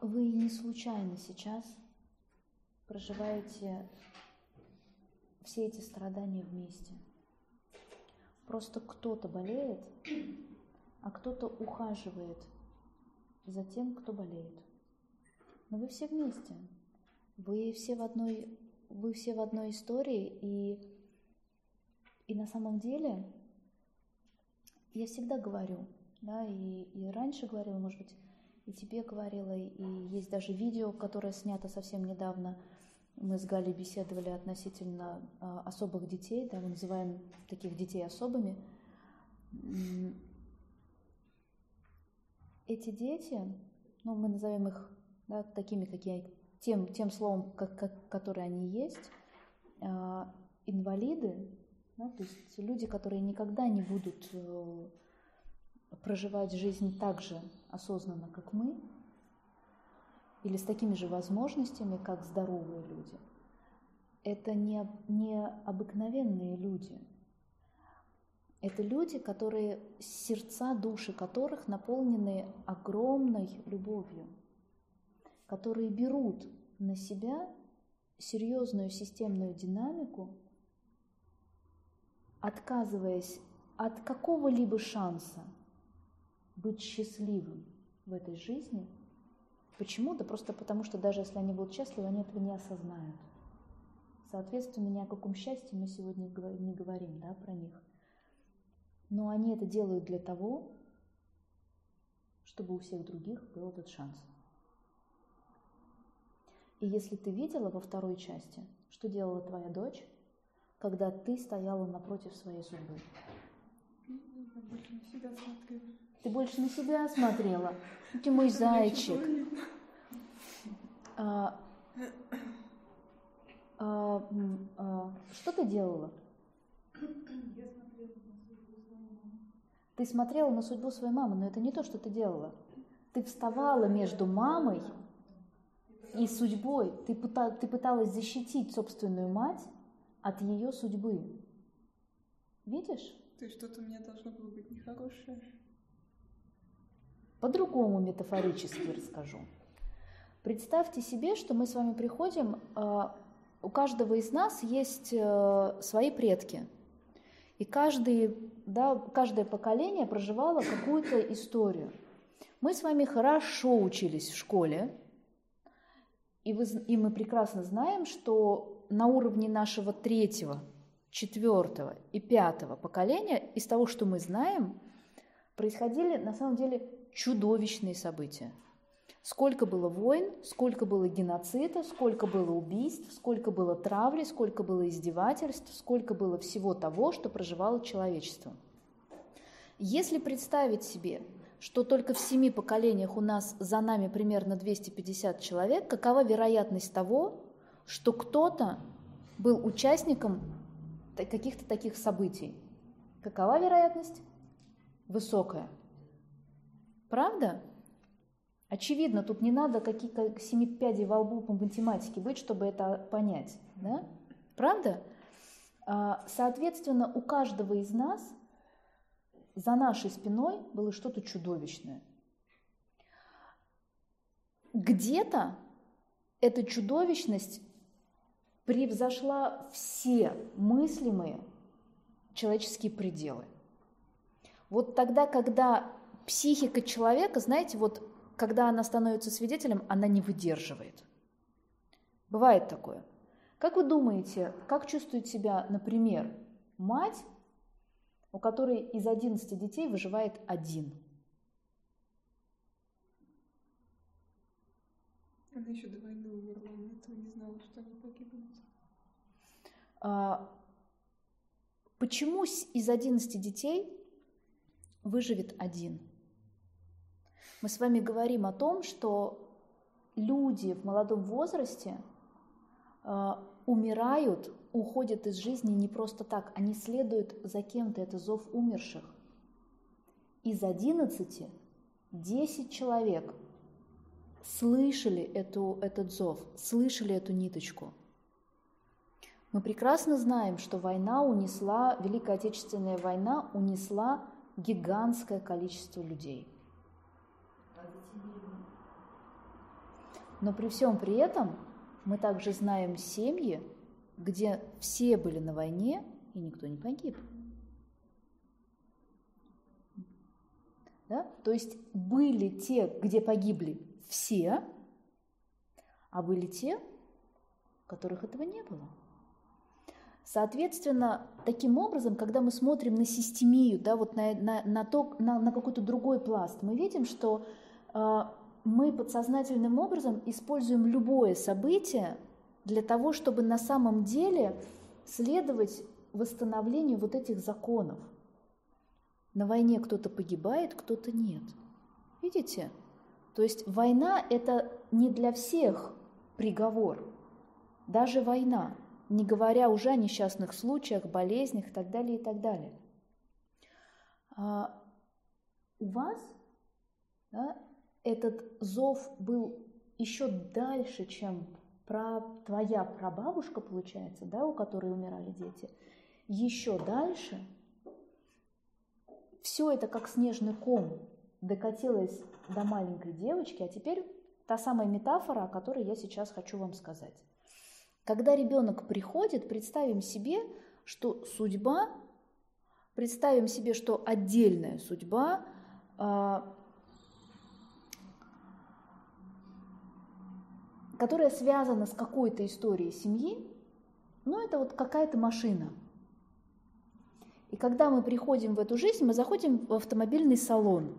Вы не случайно сейчас проживаете все эти страдания вместе. Просто кто-то болеет, а кто-то ухаживает за тем, кто болеет. Но вы все вместе. Вы все в одной, вы все в одной истории, и, и на самом деле я всегда говорю, да, и, и раньше говорила, может быть, и тебе говорила, и есть даже видео, которое снято совсем недавно. Мы с Галей беседовали относительно а, особых детей, да, мы называем таких детей особыми. Эти дети, ну, мы назовем их да, такими, какие, тем, тем словом, как, как, которые они есть, а, инвалиды, да, то есть люди, которые никогда не будут э, проживать жизнь так же осознанно, как мы, или с такими же возможностями, как здоровые люди, это не, не обыкновенные люди. Это люди, которые, сердца, души которых наполнены огромной любовью, которые берут на себя серьезную системную динамику, отказываясь от какого-либо шанса быть счастливым в этой жизни. Почему? Да просто потому, что даже если они будут счастливы, они этого не осознают. Соответственно, ни о каком счастье мы сегодня не говорим да, про них. Но они это делают для того, чтобы у всех других был этот шанс. И если ты видела во второй части, что делала твоя дочь, когда ты стояла напротив своей судьбы? Я на себя смотрела. Ты больше на себя смотрела. Ты мой зайчик. А, а, а, что ты делала? Я смотрела на судьбу своей мамы. Ты смотрела на судьбу своей мамы, но это не то, что ты делала. Ты вставала между мамой и судьбой. Ты, ты пыталась защитить собственную мать от ее судьбы. Видишь? То есть что-то у меня должно было быть нехорошее. По-другому метафорически расскажу. Представьте себе, что мы с вами приходим, а, у каждого из нас есть э, свои предки. И каждый, да, каждое поколение проживало какую-то историю. Мы с вами хорошо учились в школе, и, вы, и мы прекрасно знаем, что на уровне нашего третьего, четвертого и пятого поколения, из того, что мы знаем, происходили на самом деле чудовищные события. Сколько было войн, сколько было геноцида, сколько было убийств, сколько было травли, сколько было издевательств, сколько было всего того, что проживало человечество. Если представить себе, что только в семи поколениях у нас за нами примерно 250 человек, какова вероятность того, что кто-то был участником каких-то таких событий? Какова вероятность? Высокая. Правда? Очевидно, тут не надо какие как семи пядей во лбу по математике быть, чтобы это понять. Да? Правда? А, соответственно, у каждого из нас за нашей спиной было что-то чудовищное. Где-то эта чудовищность превзошла все мыслимые человеческие пределы. Вот тогда, когда психика человека, знаете, вот когда она становится свидетелем, она не выдерживает. Бывает такое. Как вы думаете, как чувствует себя, например, мать, у которой из 11 детей выживает один? Она еще до войны умерла, но этого не знала, что они погибнут. А, почему из 11 детей выживет один? Мы с вами говорим о том, что люди в молодом возрасте э, умирают, уходят из жизни не просто так, они следуют за кем-то, это зов умерших. Из 11 10 человек слышали эту, этот зов, слышали эту ниточку. Мы прекрасно знаем, что война унесла, Великая Отечественная война унесла гигантское количество людей – Но при всем при этом мы также знаем семьи, где все были на войне и никто не погиб. Да? То есть были те, где погибли все, а были те, которых этого не было. Соответственно, таким образом, когда мы смотрим на системию, да, вот на, на, на, на, на какой-то другой пласт, мы видим, что мы подсознательным образом используем любое событие для того, чтобы на самом деле следовать восстановлению вот этих законов. На войне кто-то погибает, кто-то нет. Видите? То есть война – это не для всех приговор. Даже война, не говоря уже о несчастных случаях, болезнях и так далее, и так далее. А у вас да, этот зов был еще дальше, чем про твоя прабабушка, получается, да, у которой умирали дети. Еще дальше все это как снежный ком докатилось до маленькой девочки, а теперь та самая метафора, о которой я сейчас хочу вам сказать. Когда ребенок приходит, представим себе, что судьба, представим себе, что отдельная судьба которая связана с какой-то историей семьи, ну, это вот какая-то машина. И когда мы приходим в эту жизнь, мы заходим в автомобильный салон,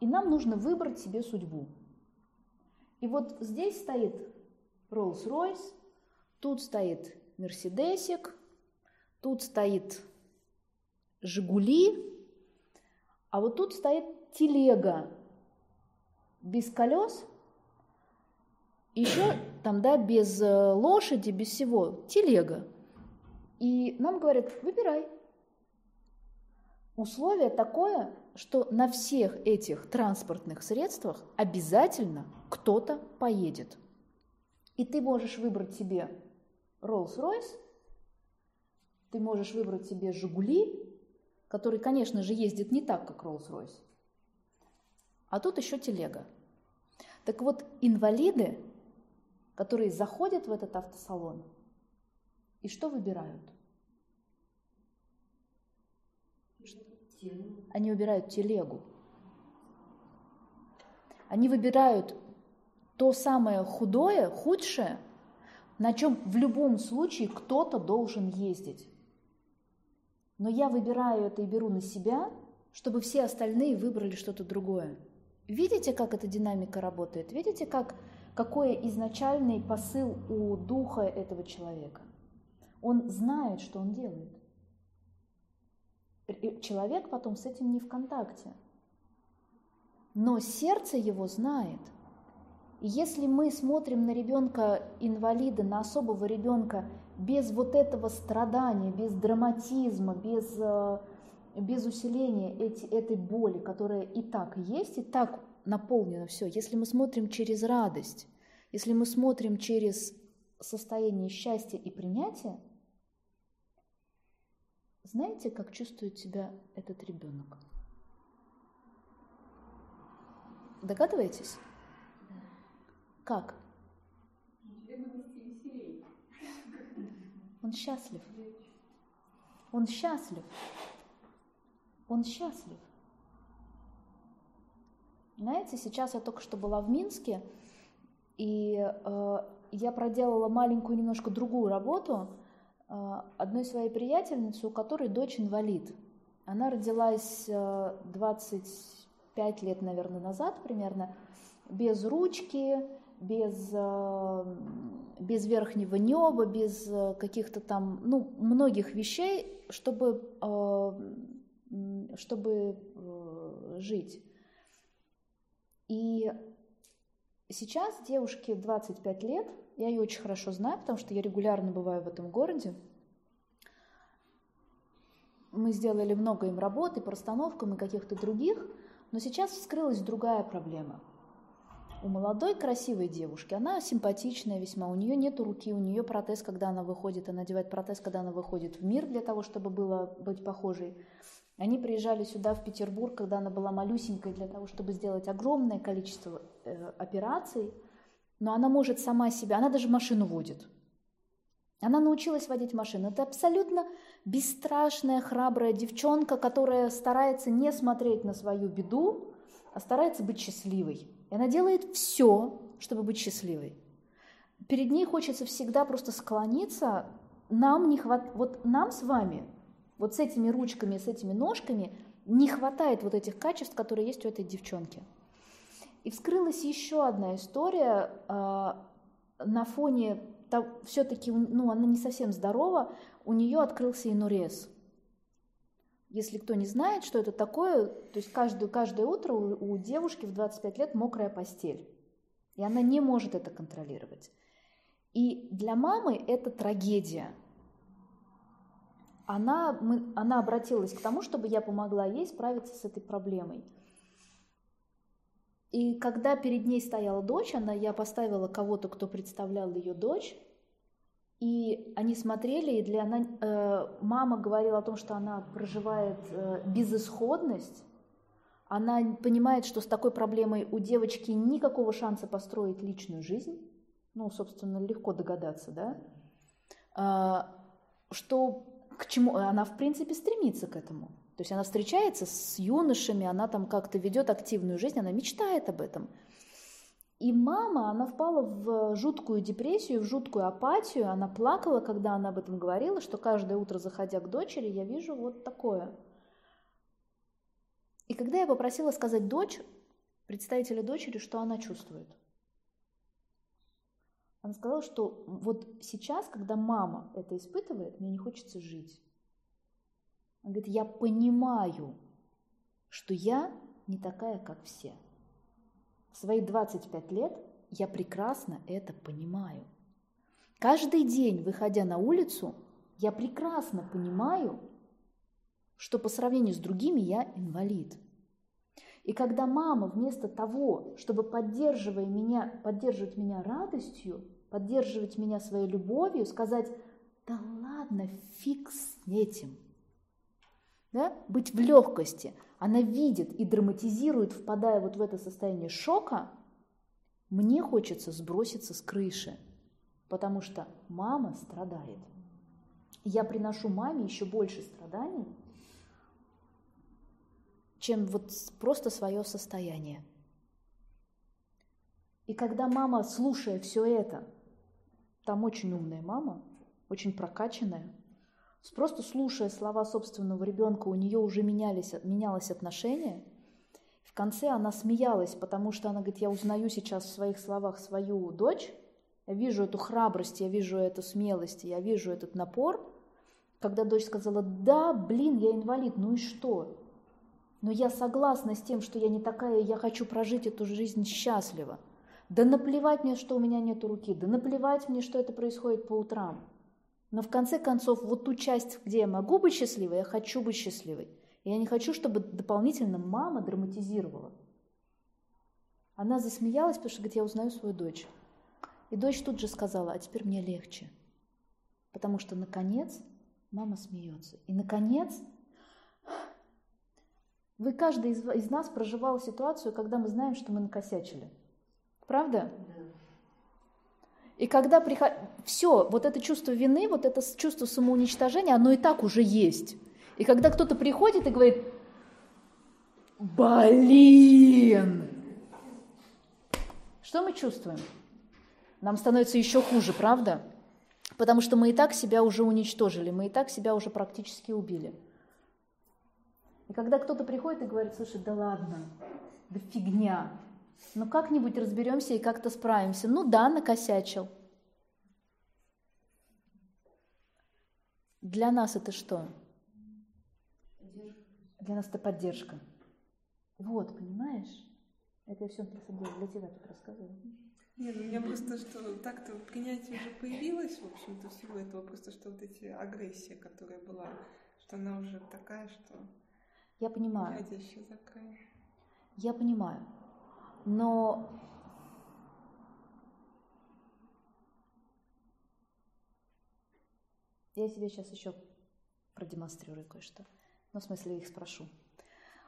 и нам нужно выбрать себе судьбу. И вот здесь стоит Rolls-Royce, тут стоит Мерседесик, тут стоит Жигули, а вот тут стоит телега без колес – еще там, да, без э, лошади, без всего, телега. И нам говорят, выбирай. Условие такое, что на всех этих транспортных средствах обязательно кто-то поедет. И ты можешь выбрать себе Rolls-Royce, ты можешь выбрать себе Жигули, который, конечно же, ездит не так, как Rolls-Royce. А тут еще телега. Так вот, инвалиды которые заходят в этот автосалон и что выбирают? Они выбирают телегу. Они выбирают то самое худое, худшее, на чем в любом случае кто-то должен ездить. Но я выбираю это и беру на себя, чтобы все остальные выбрали что-то другое. Видите, как эта динамика работает? Видите, как какой изначальный посыл у духа этого человека. Он знает, что он делает. Человек потом с этим не в контакте. Но сердце его знает. И если мы смотрим на ребенка инвалида, на особого ребенка без вот этого страдания, без драматизма, без, э, без усиления эти, этой боли, которая и так есть, и так наполнено все. Если мы смотрим через радость, если мы смотрим через состояние счастья и принятия, знаете, как чувствует себя этот ребенок? Догадываетесь? Да. Как? Он счастлив. Он счастлив. Он счастлив. Знаете, сейчас я только что была в Минске, и э, я проделала маленькую немножко другую работу э, одной своей приятельницы, у которой дочь инвалид. Она родилась э, 25 лет, наверное, назад примерно, без ручки, без, э, без верхнего неба, без э, каких-то там, ну, многих вещей, чтобы, э, чтобы э, жить. И сейчас девушке 25 лет, я ее очень хорошо знаю, потому что я регулярно бываю в этом городе. Мы сделали много им работы по расстановкам и каких-то других, но сейчас вскрылась другая проблема. У молодой красивой девушки, она симпатичная весьма, у нее нет руки, у нее протез, когда она выходит, она надевает протез, когда она выходит в мир для того, чтобы было быть похожей. Они приезжали сюда, в Петербург, когда она была малюсенькой, для того, чтобы сделать огромное количество э, операций, но она может сама себя, она даже машину водит. Она научилась водить машину. Это абсолютно бесстрашная, храбрая девчонка, которая старается не смотреть на свою беду, а старается быть счастливой. И она делает все, чтобы быть счастливой. Перед ней хочется всегда просто склониться. Нам не хват... Вот нам с вами, вот с этими ручками, с этими ножками, не хватает вот этих качеств, которые есть у этой девчонки. И вскрылась еще одна история э, на фоне все-таки, ну, она не совсем здорова, у нее открылся инурез. Если кто не знает, что это такое, то есть каждое, каждое утро у, у девушки в 25 лет мокрая постель. И она не может это контролировать. И для мамы это трагедия. Она, мы, она обратилась к тому, чтобы я помогла ей справиться с этой проблемой. И когда перед ней стояла дочь, она, я поставила кого-то, кто представлял ее дочь, и они смотрели, и для она, э, мама говорила о том, что она проживает э, безысходность, она понимает, что с такой проблемой у девочки никакого шанса построить личную жизнь, ну, собственно, легко догадаться, да, э, что к чему она, в принципе, стремится к этому. То есть она встречается с юношами, она там как-то ведет активную жизнь, она мечтает об этом. И мама, она впала в жуткую депрессию, в жуткую апатию. Она плакала, когда она об этом говорила, что каждое утро, заходя к дочери, я вижу вот такое. И когда я попросила сказать дочь, представителя дочери, что она чувствует. Она сказала, что вот сейчас, когда мама это испытывает, мне не хочется жить. Он говорит, я понимаю, что я не такая, как все. В свои 25 лет я прекрасно это понимаю. Каждый день, выходя на улицу, я прекрасно понимаю, что по сравнению с другими я инвалид. И когда мама вместо того, чтобы поддерживая меня, поддерживать меня радостью, поддерживать меня своей любовью, сказать, да ладно, фиг с этим – да, быть в легкости, она видит и драматизирует, впадая вот в это состояние шока, мне хочется сброситься с крыши, потому что мама страдает. Я приношу маме еще больше страданий, чем вот просто свое состояние. И когда мама, слушая все это, там очень умная мама, очень прокачанная, Просто слушая слова собственного ребенка, у нее уже менялись, менялось отношение. В конце она смеялась, потому что она говорит, я узнаю сейчас в своих словах свою дочь, я вижу эту храбрость, я вижу эту смелость, я вижу этот напор. Когда дочь сказала, да, блин, я инвалид, ну и что? Но я согласна с тем, что я не такая, я хочу прожить эту жизнь счастливо. Да наплевать мне, что у меня нет руки, да наплевать мне, что это происходит по утрам. Но в конце концов, вот ту часть, где я могу быть счастливой, я хочу быть счастливой. И я не хочу, чтобы дополнительно мама драматизировала. Она засмеялась, потому что говорит, я узнаю свою дочь. И дочь тут же сказала, а теперь мне легче. Потому что, наконец, мама смеется. И, наконец, вы, каждый из, из нас проживал ситуацию, когда мы знаем, что мы накосячили. Правда? И когда приход... все, вот это чувство вины, вот это чувство самоуничтожения, оно и так уже есть. И когда кто-то приходит и говорит, блин, что мы чувствуем? Нам становится еще хуже, правда? Потому что мы и так себя уже уничтожили, мы и так себя уже практически убили. И когда кто-то приходит и говорит, слушай, да ладно, да фигня, ну как-нибудь разберемся и как-то справимся. Ну да, накосячил. Для нас это что? Для нас это поддержка. Вот, понимаешь? Это я все для тебя тут рассказываю. Нет, ну, у меня просто что так-то принятие уже появилось, в общем-то, всего этого, просто что вот эти агрессия, которая была, что она уже такая, что... Я понимаю. Я понимаю. Но я тебе сейчас еще продемонстрирую кое-что. Ну, в смысле, их спрошу.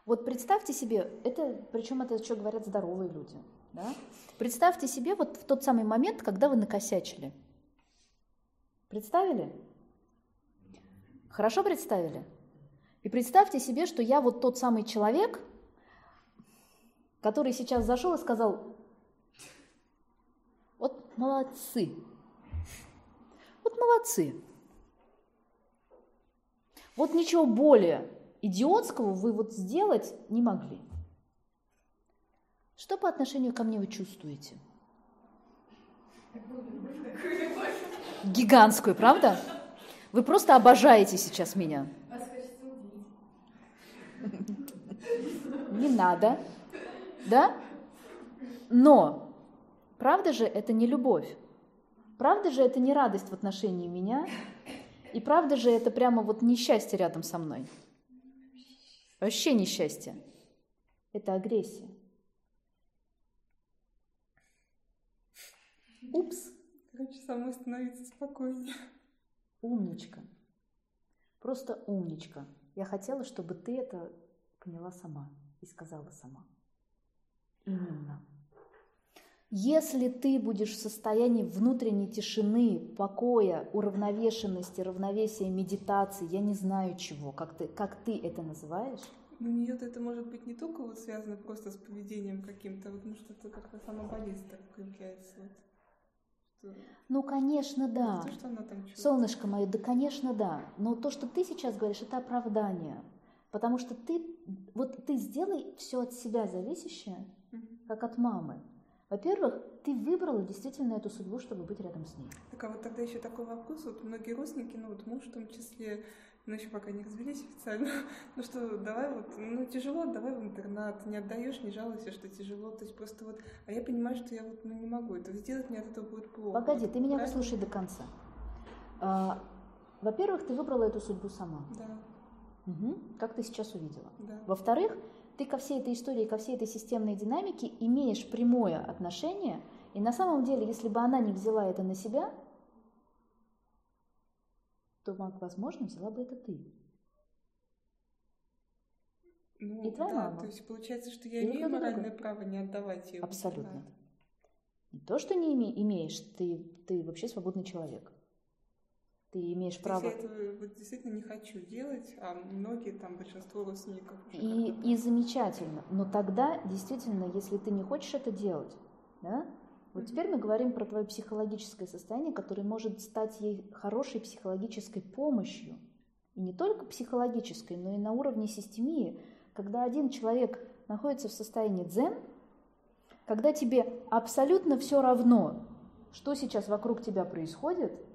Вот представьте себе, это, причем это что говорят здоровые люди, да? Представьте себе вот в тот самый момент, когда вы накосячили. Представили? Хорошо представили? И представьте себе, что я вот тот самый человек, который сейчас зашел и сказал, вот молодцы, вот молодцы. Вот ничего более идиотского вы вот сделать не могли. Что по отношению ко мне вы чувствуете? Гигантскую, правда? Вы просто обожаете сейчас меня. Не надо, да? Но, правда же, это не любовь. Правда же, это не радость в отношении меня. И правда же, это прямо вот несчастье рядом со мной. Вообще несчастье. Это агрессия. Упс. Короче, самой становиться спокойнее. Умничка. Просто умничка. Я хотела, чтобы ты это поняла сама и сказала сама. Именно. Если ты будешь в состоянии внутренней тишины, покоя, уравновешенности, равновесия, медитации, я не знаю чего, как ты, как ты это называешь, ну, нет, это может быть не только вот связано просто с поведением каким-то, вот, ну, что-то как-то сама болезнь так проявляется. Вот. Что... Ну, конечно, да. То, что она там Солнышко мое, да, конечно, да. Но то, что ты сейчас говоришь, это оправдание. Потому что ты, вот ты сделай все от себя зависящее, как от мамы. Во-первых, ты выбрала действительно эту судьбу, чтобы быть рядом с ней. Так, а вот тогда еще такой вопрос. Вот многие родственники, ну вот муж в том числе, ну еще пока не развелись официально, ну что, давай вот, ну тяжело, давай в интернат, не отдаешь, не жалуйся, что тяжело, то есть просто вот, а я понимаю, что я вот, ну не могу этого сделать, мне от этого будет плохо. Погоди, ты меня Правильно? выслушай до конца. А, во-первых, ты выбрала эту судьбу сама. Да. Угу, как ты сейчас увидела. Да. Во-вторых, ты ко всей этой истории, ко всей этой системной динамике имеешь прямое отношение, и на самом деле, если бы она не взяла это на себя, то, возможно, взяла бы это ты. Ну, и твоя да, мама. то есть получается, что я Или имею моральное другой. право не отдавать ее. Абсолютно. Не то, что не име, имеешь, ты, ты вообще свободный человек. Ты имеешь право... Я этого вот действительно не хочу делать, а многие там, большинство родственников... И, и замечательно. Но тогда, действительно, если ты не хочешь это делать, да, вот mm-hmm. теперь мы говорим про твое психологическое состояние, которое может стать ей хорошей психологической помощью. И не только психологической, но и на уровне системии. Когда один человек находится в состоянии дзен, когда тебе абсолютно все равно, что сейчас вокруг тебя происходит –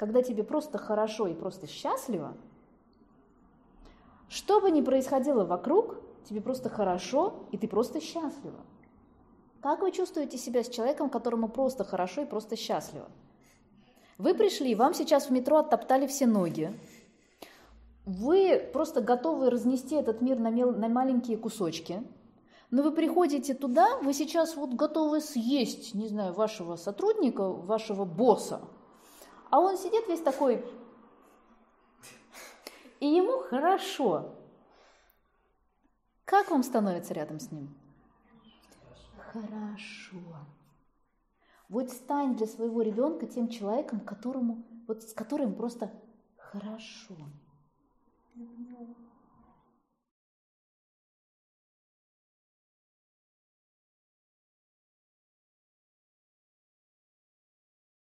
когда тебе просто хорошо и просто счастливо, что бы ни происходило вокруг, тебе просто хорошо и ты просто счастлива. Как вы чувствуете себя с человеком, которому просто хорошо и просто счастливо? Вы пришли, вам сейчас в метро оттоптали все ноги. Вы просто готовы разнести этот мир на, мел, на маленькие кусочки. Но вы приходите туда, вы сейчас вот готовы съесть, не знаю, вашего сотрудника, вашего босса – а он сидит весь такой, и ему хорошо. Как вам становится рядом с ним? Хорошо. Вот стань для своего ребенка тем человеком, которому, вот с которым просто хорошо.